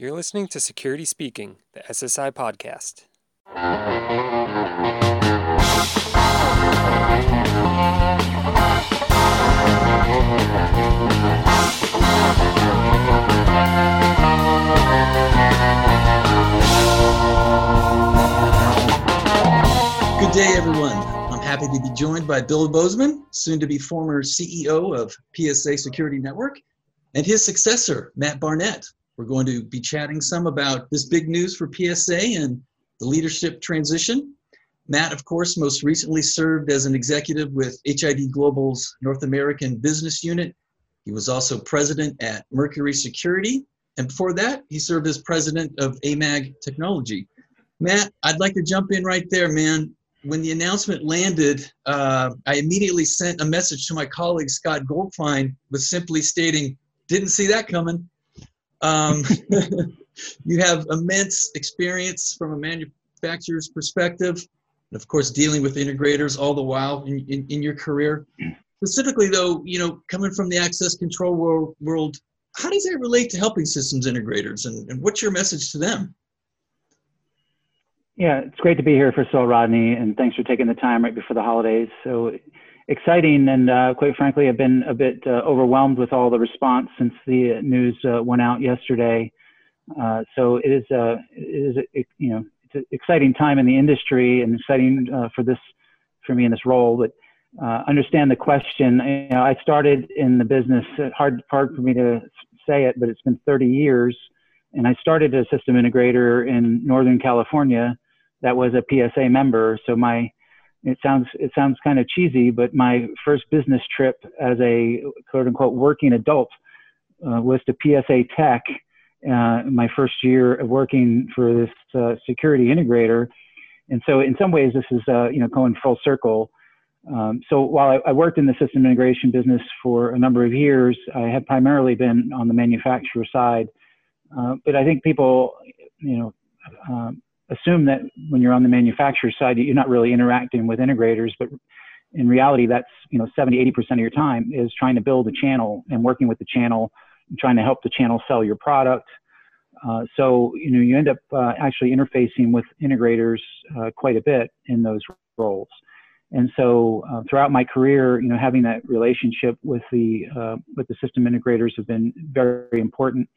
You're listening to Security Speaking, the SSI podcast. Good day, everyone. I'm happy to be joined by Bill Bozeman, soon to be former CEO of PSA Security Network, and his successor, Matt Barnette. We're going to be chatting some about this big news for PSA and the leadership transition. Matt, of course, most recently served as an executive with HID Global's North American Business Unit. He was also president at Mercury Security. And before that, he served as president of AMAG Technology. Matt, I'd like to jump in right there, man. When the announcement landed, uh, I immediately sent a message to my colleague Scott Goldfine with simply stating, didn't see that coming. Um, you have immense experience from a manufacturer's perspective, and of course, dealing with integrators all the while in, in, in your career. Specifically, though, you know, coming from the access control world, world how does that relate to helping systems integrators, and, and what's your message to them? Yeah, it's great to be here, for all, Rodney, and thanks for taking the time right before the holidays. So exciting, and uh, quite frankly, I've been a bit uh, overwhelmed with all the response since the news uh, went out yesterday. Uh, so it is, uh, it is, a, you know, it's an exciting time in the industry and exciting uh, for this, for me in this role. But understand the question. You know, I started in the business. Hard, hard for me to say it, but it's been 30 years, and I started as a system integrator in Northern California. That was a PSA member. So my it sounds it sounds kind of cheesy, but my first business trip as a quote unquote working adult uh, was to PSA Tech. Uh, my first year of working for this uh, security integrator, and so in some ways this is uh, you know going full circle. Um, so while I, I, worked in the system integration business for a number of years, I had primarily been on the manufacturer side. Uh, but I think people, you know, um, assume that when you're on the manufacturer side, you're not really interacting with integrators, but in reality, that's you know 70, 80 percent of your time is trying to build a channel and working with the channel, and trying to help the channel sell your product. Uh, so you know you end up uh, actually interfacing with integrators uh, quite a bit in those roles. And so uh, throughout my career, you know, having that relationship with the uh, with the system integrators have been very important,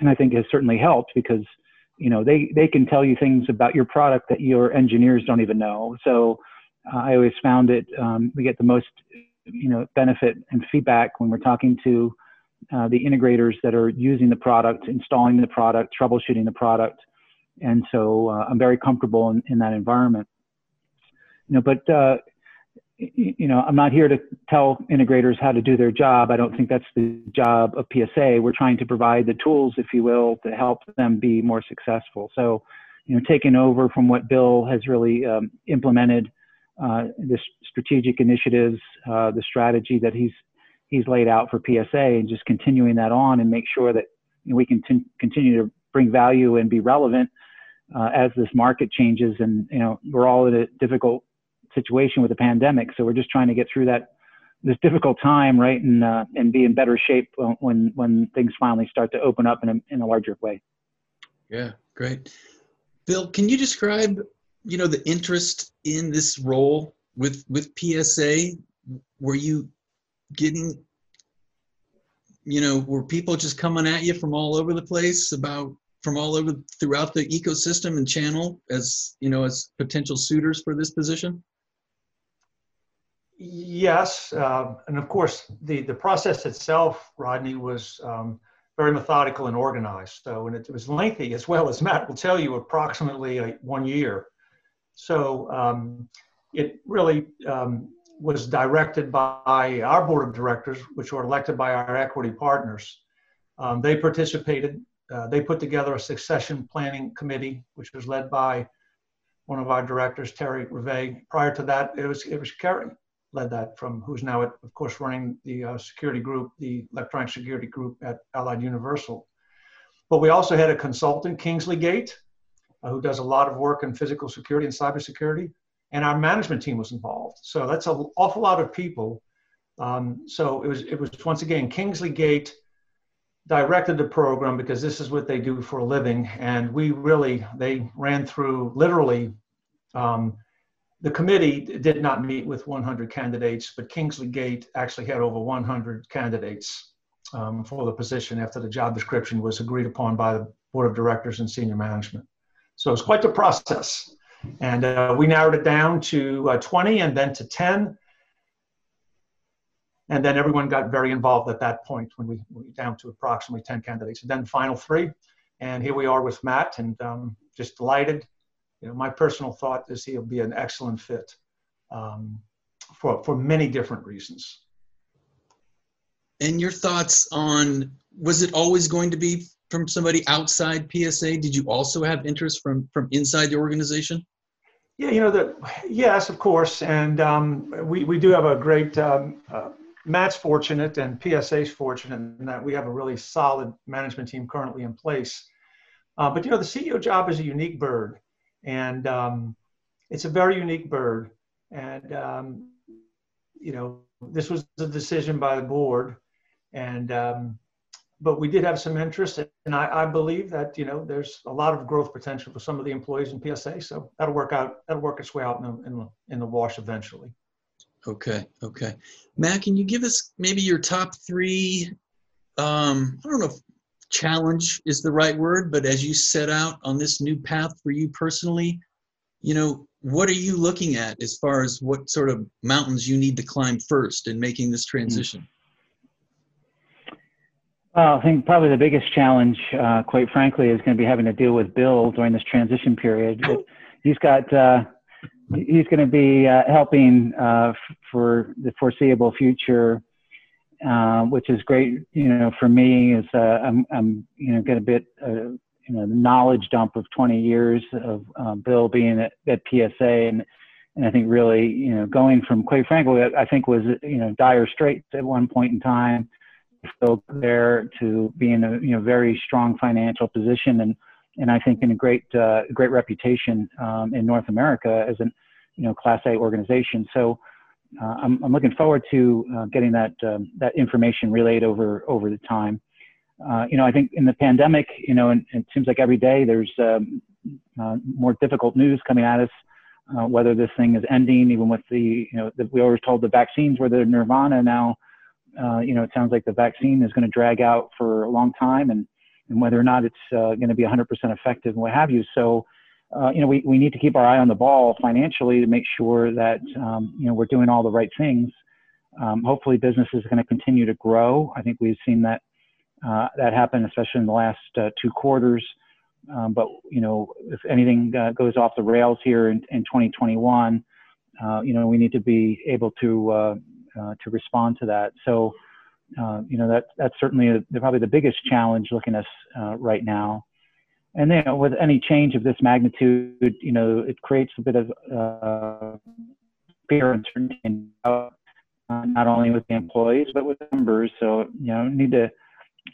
and I think has certainly helped because you know they they can tell you things about your product that your engineers don't even know. So uh, i always found it um, we get the most you know benefit and feedback when we're talking to uh, the integrators that are using the product installing the product troubleshooting the product. And so uh, i'm very comfortable in, in that environment. You know but uh, you know, I'm not here to tell integrators how to do their job. I don't think that's the job of PSA. We're trying to provide the tools, if you will, to help them be more successful. So, you know, taking over from what Bill has really um, implemented, uh, the strategic initiatives, uh, the strategy that he's he's laid out for PSA, and just continuing that on and make sure that you know, we can t- continue to bring value and be relevant uh, as this market changes. And you know, we're all in a difficult situation with the pandemic. So we're just trying to get through that this difficult time, right, and uh, and be in better shape when when things finally start to open up in a in a larger way. Yeah, great. Bill, can you describe, you know, the interest in this role with with PSA? Were you getting, you know, were people just coming at you from all over the place about from all over throughout the ecosystem and channel as you know as potential suitors for this position? Yes, uh, and of course, the, the process itself, Rodney, was um, very methodical and organized. So, and it, was lengthy as well, as Matt will tell you, approximately one year. So, um, it really um, was directed by our board of directors, which were elected by our equity partners. Um, they participated. Uh, they put together a succession planning committee, which was led by one of our directors, Terry Reve. Prior to that, it was it was Kerry led that from who's now, at, of course, running the uh, security group, the electronic security group at Allied Universal. But we also had a consultant, Kingsley Gate, uh, who does a lot of work in physical security and cybersecurity, and our management team was involved. So that's an awful lot of people. Um, so it was it was once again Kingsley Gate directed the program because this is what they do for a living. And we really, they ran through literally, um, the committee did not meet with 100 candidates, but Kingsley Gate actually had over 100 candidates um, for the position after the job description was agreed upon by the board of directors and senior management. So it's quite the process. And uh, we narrowed it down to uh, 20 and then to 10 and then everyone got very involved at that point when we were down to approximately 10 candidates. And then final three. And here we are with Matt, and um, just delighted. You know, my personal thought is he'll be an excellent fit um, for, for many different reasons. And your thoughts on was it always going to be from somebody outside PSA? Did you also have interest from from inside the organization? Yeah, you know that. Yes, of course, and um, we we do have a great um, uh, Matt's fortunate and PSA's fortunate in that we have a really solid management team currently in place. Uh, but you know, the CEO job is a unique bird, and um, it's a very unique bird. And um, you know, this was a decision by the board, and um, but we did have some interest, and I, I, believe that you know there's a lot of growth potential for some of the employees in PSA. So that'll work out. That'll work its way out in the, in the, in the wash eventually. Okay, okay. Matt, can you give us maybe your top three? Um, I don't know if challenge is the right word, but as you set out on this new path for you personally, you know, what are you looking at as far as what sort of mountains you need to climb first in making this transition? Well, I think probably the biggest challenge, uh, quite frankly, is going to be having to deal with Bill during this transition period. He's got uh, he's going to be uh, helping uh, f- for the foreseeable future, uh, which is great. You know, for me, is uh, I'm, I'm you know get a bit uh, you know knowledge dump of 20 years of uh, Bill being at, at PSA, and and I think really you know going from quite frankly, I think was you know dire straits at one point in time, still there to being a you know very strong financial position and and I think in a great uh, great reputation um, in North America as an you know Class A organization. So uh, I'm, I'm looking forward to uh, getting that um, that information relayed over over the time. Uh, you know, I think in the pandemic, you know, and, and it seems like every day there's um, uh, more difficult news coming at us. Uh, whether this thing is ending, even with the, you know, the, we always told the vaccines were the nirvana. Now, you know, it sounds like the vaccine is going to drag out for a long time, and and whether or not it's uh, going to be 100% effective and what have you. So, uh, you know, we, we need to keep our eye on the ball financially to make sure that, um, you know, we're doing all the right things. Um, hopefully business is going to continue to grow. I think we've seen that, uh, that happen, especially in the last uh, two quarters. Um, but, you know, if anything uh, goes off the rails here in, in 2021, uh, you know, we need to be able to, to respond to that. So, you know, that, that's certainly a, probably the biggest challenge looking at us right now. And then with any change of this magnitude, you know, it creates a bit of uh, fear and uncertainty, uh, not only with the employees, but with members. So, you know, need to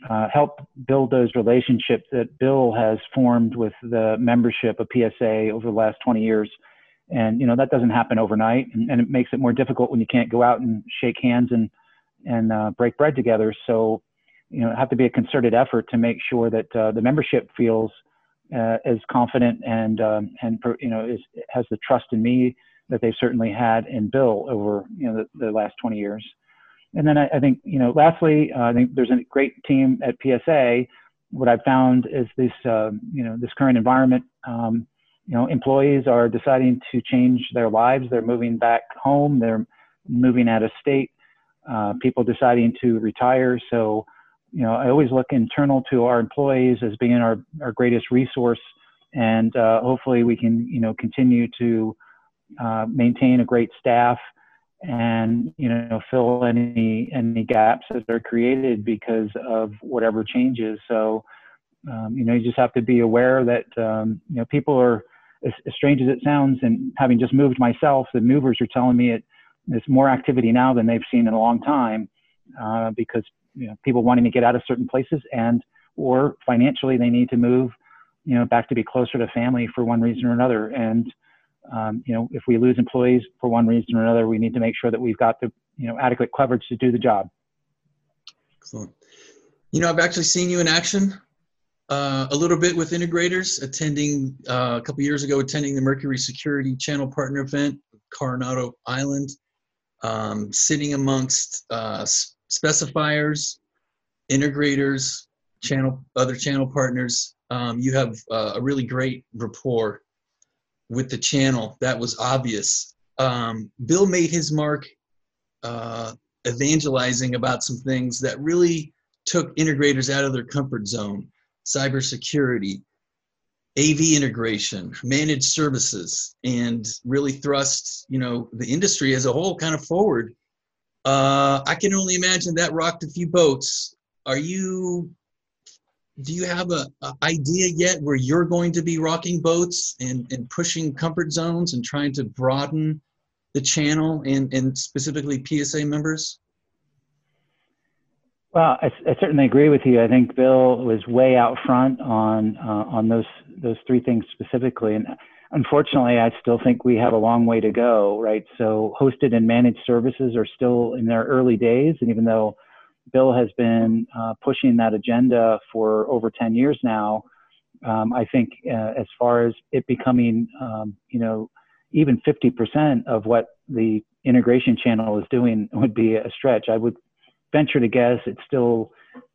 uh, help build those relationships that Bill has formed with the membership of PSA over the last 20 years. And, you know, that doesn't happen overnight. And, and it makes it more difficult when you can't go out and shake hands and and uh, break bread together. So, you know, have to be a concerted effort to make sure that uh, the membership feels uh, as confident and um, and you know is, has the trust in me that they've certainly had in Bill over you know the, the last 20 years. And then I, I think you know, lastly, uh, I think there's a great team at PSA. What I've found is this um, you know this current environment. Um, you know, employees are deciding to change their lives. They're moving back home. They're moving out of state uh, people deciding to retire. So, you know, I always look internal to our employees as being our, our greatest resource. And uh, hopefully we can, you know, continue to uh, maintain a great staff and, you know, fill any, any gaps that are created because of whatever changes. So, um, you know, you just have to be aware that, um, you know, people are, as, as strange as it sounds, and having just moved myself, the movers are telling me it, there's more activity now than they've seen in a long time uh, because you know, people wanting to get out of certain places and or financially they need to move you know back to be closer to family for one reason or another. And um, you know if we lose employees for one reason or another we need to make sure that we've got the you know adequate coverage to do the job. Excellent. You know, I've actually seen you in action uh, a little bit with integrators, attending uh, a couple years ago, attending the Mercury Security Channel Partner event, Coronado Island, um, sitting amongst uh, specifiers, integrators, channel other channel partners. Um, you have uh, a really great rapport with the channel. That was obvious. Um, Bill made his mark uh, evangelizing about some things that really took integrators out of their comfort zone cybersecurity, AV integration, managed services, and really thrust you know the industry as a whole kind of forward. Uh, I can only imagine that rocked a few boats. Are you? Do you have a, a, idea yet where you're going to be rocking boats and, and pushing comfort zones and trying to broaden the channel and, and specifically PSA members? Well, I, I, certainly agree with you. I think Bill was way out front on uh, on those those three things specifically, and unfortunately, I still think we have a long way to go. Right, so hosted and managed services are still in their early days, and even though Bill has been uh, pushing that agenda for over ten years now, um, I think uh, as far as it becoming, um, you know, even 50% of what the integration channel is doing would be a stretch. I would venture to guess it's still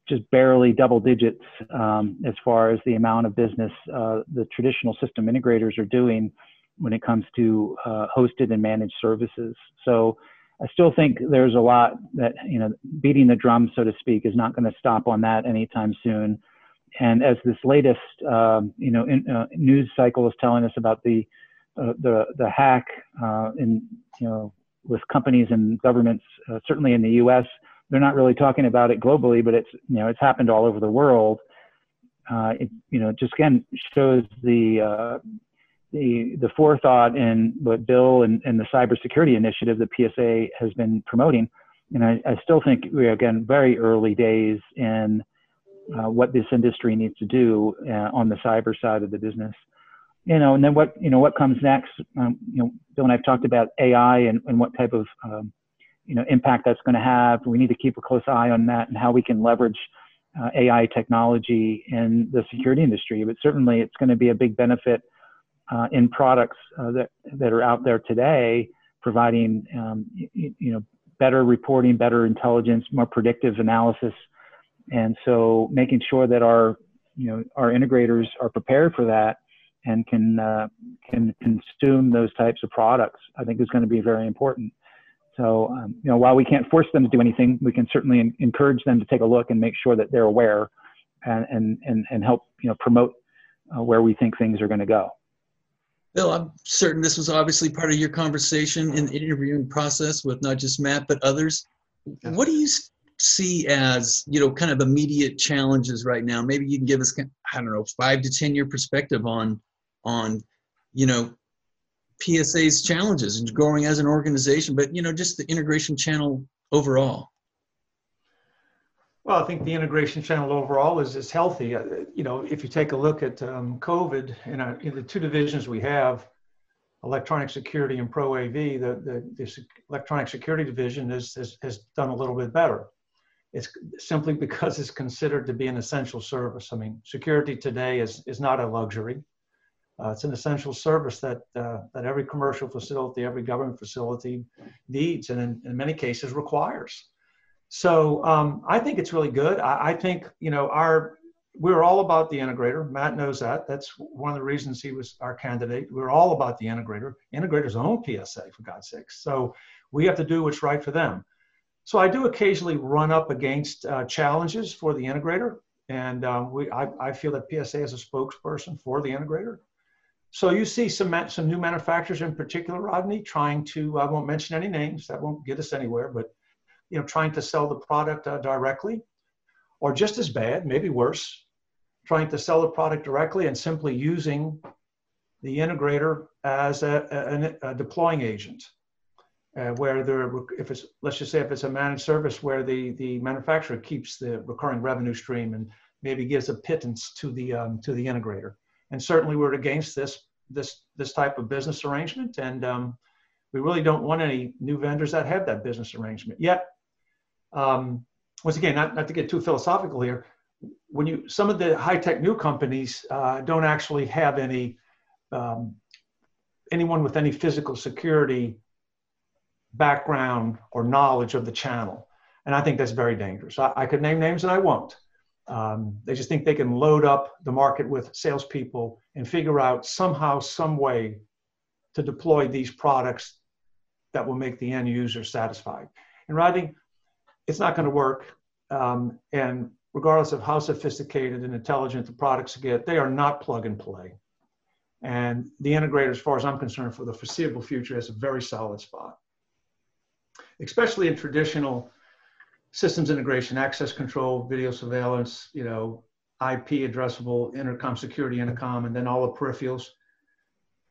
just barely double digits um, as far as the amount of business uh, the traditional system integrators are doing when it comes to uh, hosted and managed services. So I still think there's a lot that, you know, beating the drum, so to speak, is not going to stop on that anytime soon. And as this latest, um, you know, in, uh, news cycle is telling us about the uh, the the hack uh, in you know with companies and governments, uh, certainly in the U.S. They're not really talking about it globally, but it's you know it's happened all over the world. Uh, it you know just again shows the uh, the the forethought in what Bill and, and the cybersecurity initiative the PSA has been promoting. And I, I still think we're again very early days in uh, what this industry needs to do uh, on the cyber side of the business you know, and then what, you know, what comes next? Um, you know, Bill and I've talked about AI and, and what type of, um, you know, impact that's going to have. We need to keep a close eye on that and how we can leverage uh, AI technology in the security industry. But certainly, it's going to be a big benefit uh, in products uh, that that are out there today, providing, um, you, you know, better reporting, better intelligence, more predictive analysis, and so making sure that our, you know, our integrators are prepared for that and can uh, can consume those types of products, I think is going to be very important. So, um, you know, while we can't force them to do anything, we can certainly encourage them to take a look and make sure that they're aware, and and and, and help you know promote uh, where we think things are going to go. Bill, I'm certain this was obviously part of your conversation in the interviewing process with not just Matt but others. What do you see as you know kind of immediate challenges right now? Maybe you can give us I don't know five to ten year perspective on on you know PSA's challenges and growing as an organization, but you know just the integration channel overall. Well, I think the integration channel overall is is healthy. Uh, you know, if you take a look at um, COVID in, our, in the two divisions we have, electronic security and pro AV, the, the, the electronic security division is, is, has done a little bit better. It's simply because it's considered to be an essential service. I mean, security today is, is not a luxury. Uh, it's an essential service that, uh, that every commercial facility, every government facility needs and in, in many cases requires. So um, I think it's really good. I, I, think, you know, our, we're all about the integrator. Matt knows that. That's one of the reasons he was our candidate. We're all about the integrator. Integrators own PSA, for God's sakes. So we have to do what's right for them. So I do occasionally run up against uh, challenges for the integrator. And um, we, I, I feel that PSA is a spokesperson for the integrator. So you see some some new manufacturers in particular, Rodney, trying to I won't mention any names that won't get us anywhere, but you know trying to sell the product uh, directly, or just as bad, maybe worse, trying to sell the product directly and simply using the integrator as a, a, a deploying agent. Uh, where there, if it's let's just say if it's a managed service where the the manufacturer keeps the recurring revenue stream and maybe gives a pittance to the um, to the integrator and certainly we're against this this this type of business arrangement and um, we really don't want any new vendors that have that business arrangement yet um, once again, not, not to get too philosophical here, when you some of the high tech new companies uh, don't actually have any um, anyone with any physical security background or knowledge of the channel, and I think that's very dangerous. I, I could name names and I won't. Um, they just think they can load up the market with salespeople and figure out somehow, some way to deploy these products that will make the end user satisfied. And Rodney, it's not going to work. Um, and regardless of how sophisticated and intelligent the products get, they are not plug and play. And the integrator, as far as I'm concerned, for the foreseeable future, has a very solid spot, especially in traditional systems integration, access control, video surveillance, you know, IP addressable, intercom security, intercom, and then all the peripherals.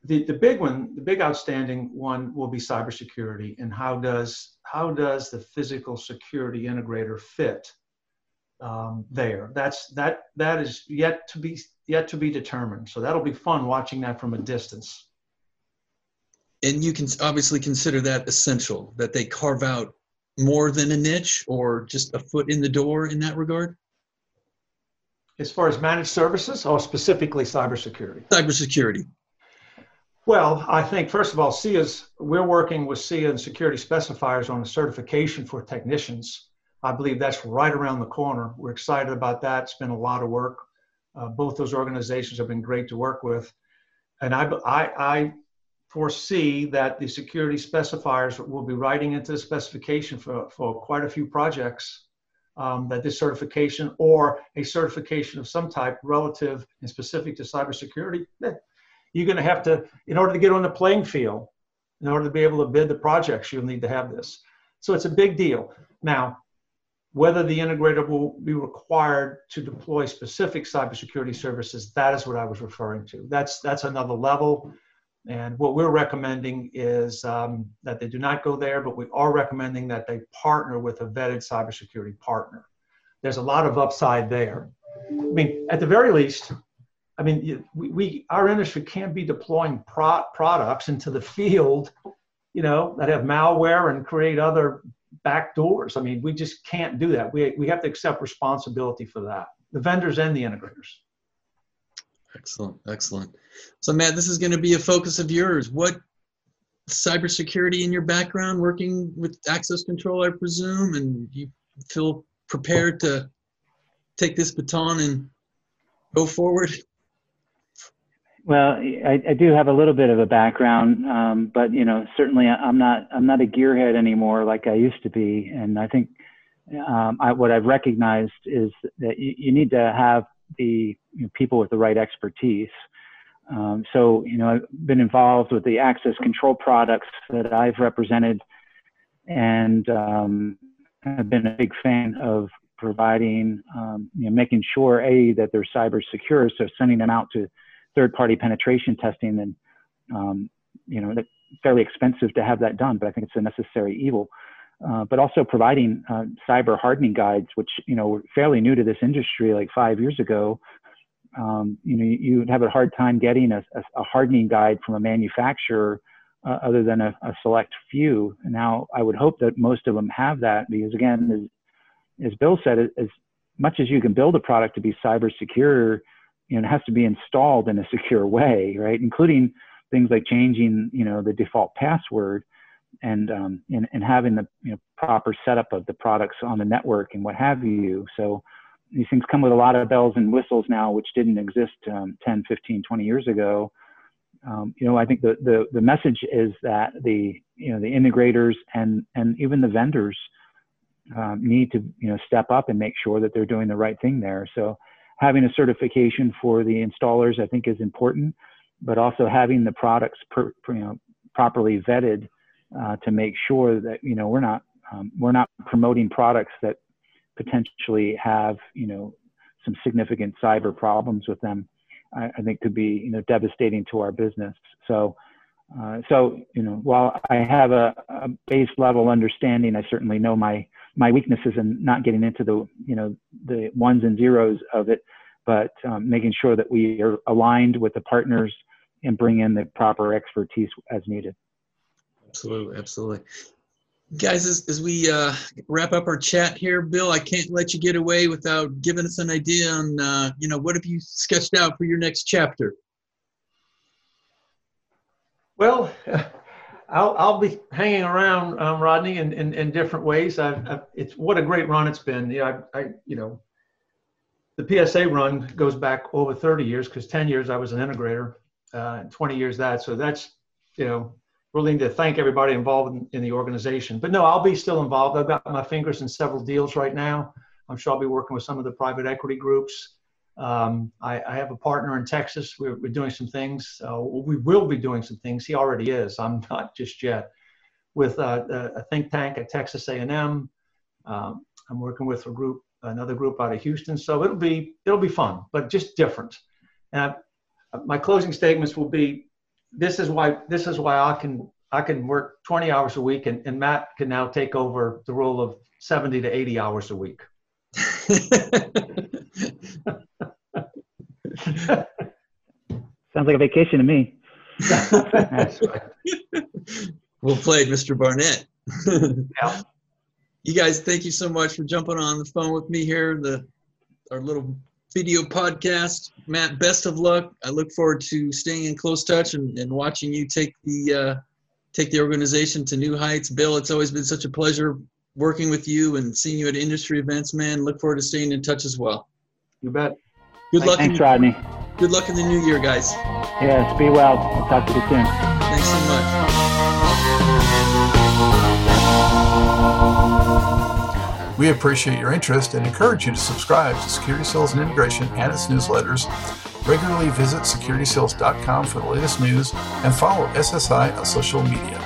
The, the big one, the big outstanding one will be cybersecurity and how does, how does the physical security integrator fit um, there. That's that that is yet to be yet to be determined. So that'll be fun watching that from a distance. And you can obviously consider that essential that they carve out more than a niche or just a foot in the door in that regard. As far as managed services, or specifically cybersecurity? Cybersecurity. Well, I think first of all, SIA's we're working with SIA and security specifiers on a certification for technicians I believe that's right around the corner. We're excited about that. It's been a lot of work. Uh, both those organizations have been great to work with. And I, I, I foresee that the security specifiers will be writing into the specification for, for quite a few projects um, that this certification or a certification of some type relative and specific to cybersecurity, eh, you're going to have to, in order to get on the playing field, in order to be able to bid the projects, you'll need to have this. So it's a big deal. Now, whether the integrator will be required to deploy specific cybersecurity services, that is what I was referring to. That's, that's another level. And what we're recommending is um, that they do not go there, but we are recommending that they partner with a vetted cybersecurity partner. There's a lot of upside there. I mean, at the very least, I mean, we, we our industry can't be deploying pro- products into the field, you know, that have malware and create other back doors. I mean, we just can't do that. We, we have to accept responsibility for that, the vendors and the integrators. Excellent, excellent. So, Matt, this is going to be a focus of yours. What cybersecurity in your background, working with access control, I presume, and you feel prepared to take this baton and go forward? Well, I, I, do have a little bit of a background, um, but you know, certainly I'm not I'm not a gearhead anymore like I used to be, and I think um, I, what I've recognized is that you, you need to have the you know, people with the right expertise. Um, so you know, I've been involved with the access control products that I've represented, and um, I've been a big fan of providing, um, you know, making sure a that they're cyber secure, so sending them out to third party penetration testing and um, you know fairly expensive to have that done but i think it's a necessary evil uh, but also providing uh, cyber hardening guides which you know were fairly new to this industry like five years ago. Um, you know you would have a hard time getting a, a hardening guide from a manufacturer uh, other than a, a, select few. Now i would hope that most of them have that because again as, as bill said as much as you can build a product to be cyber secure you know, it has to be installed in a secure way, right? Including things like changing, you know, the default password and, um, and, and having the you know, proper setup of the products on the network and what have you. So these things come with a lot of bells and whistles now, which didn't exist um, 10, 15, 20 years ago. Um, you know, I think the, the, the message is that the, you know, the integrators and, and even the vendors um, need to, you know, step up and make sure that they're doing the right thing there. So having a certification for the installers, I think, is important, but also having the products per, you know, properly vetted uh, to make sure that you know we're not um, we're not promoting products that potentially have you know some significant cyber problems with them. I, I think could be you know devastating to our business. So. Uh, so you know, while I have a, a base level understanding, I certainly know my my weaknesses in not getting into the you know the ones and zeros of it, but um, making sure that we are aligned with the partners and bring in the proper expertise as needed. Absolutely, absolutely. Guys, as, as we uh, wrap up our chat here, Bill, I can't let you get away without giving us an idea on, uh, you know, what have you sketched out for your next chapter? Well, I'll, I'll be hanging around, um, Rodney, in, in, in different ways. I've, I've, it's what a great run it's been. Yeah, I, I, you know, the PSA run goes back over 30 years because 10 years I was an integrator, uh, 20 years that. So that's, you know, really need to thank everybody involved in, in, the organization. But no, I'll be still involved. I've got my fingers in several deals right now. I'm sure I'll be working with some of the private equity groups. Um, I, I, have a partner in Texas. We're, we're doing some things. Uh, we will be doing some things. He already is. I'm not just yet. With uh, a think tank at Texas A&M. Um, I'm working with a group, another group out of Houston. So it'll be it'll be fun, but just different. And I, my closing statements will be this is why this is why I can I can work 20 hours a week and, and Matt can now take over the role of 70 to 80 hours a week. Sounds like a vacation to me. well played, Mr. Barnette. yeah. You guys, thank you so much for jumping on the phone with me here. The our little video podcast. Matt, best of luck. I look forward to staying in close touch and, and watching you take the uh, take the organization to new heights. Bill, it's always been such a pleasure working with you and seeing you at industry events, man. Look forward to staying in touch as well. You bet. Good luck. Thanks, in, Rodney. Good luck in the new year, guys. Yes, be well. I'll talk to you soon. We appreciate your interest and encourage you to subscribe to Security Sales and Integration and its newsletters. Regularly visit securitysales.com for the latest news and follow SSI on social media.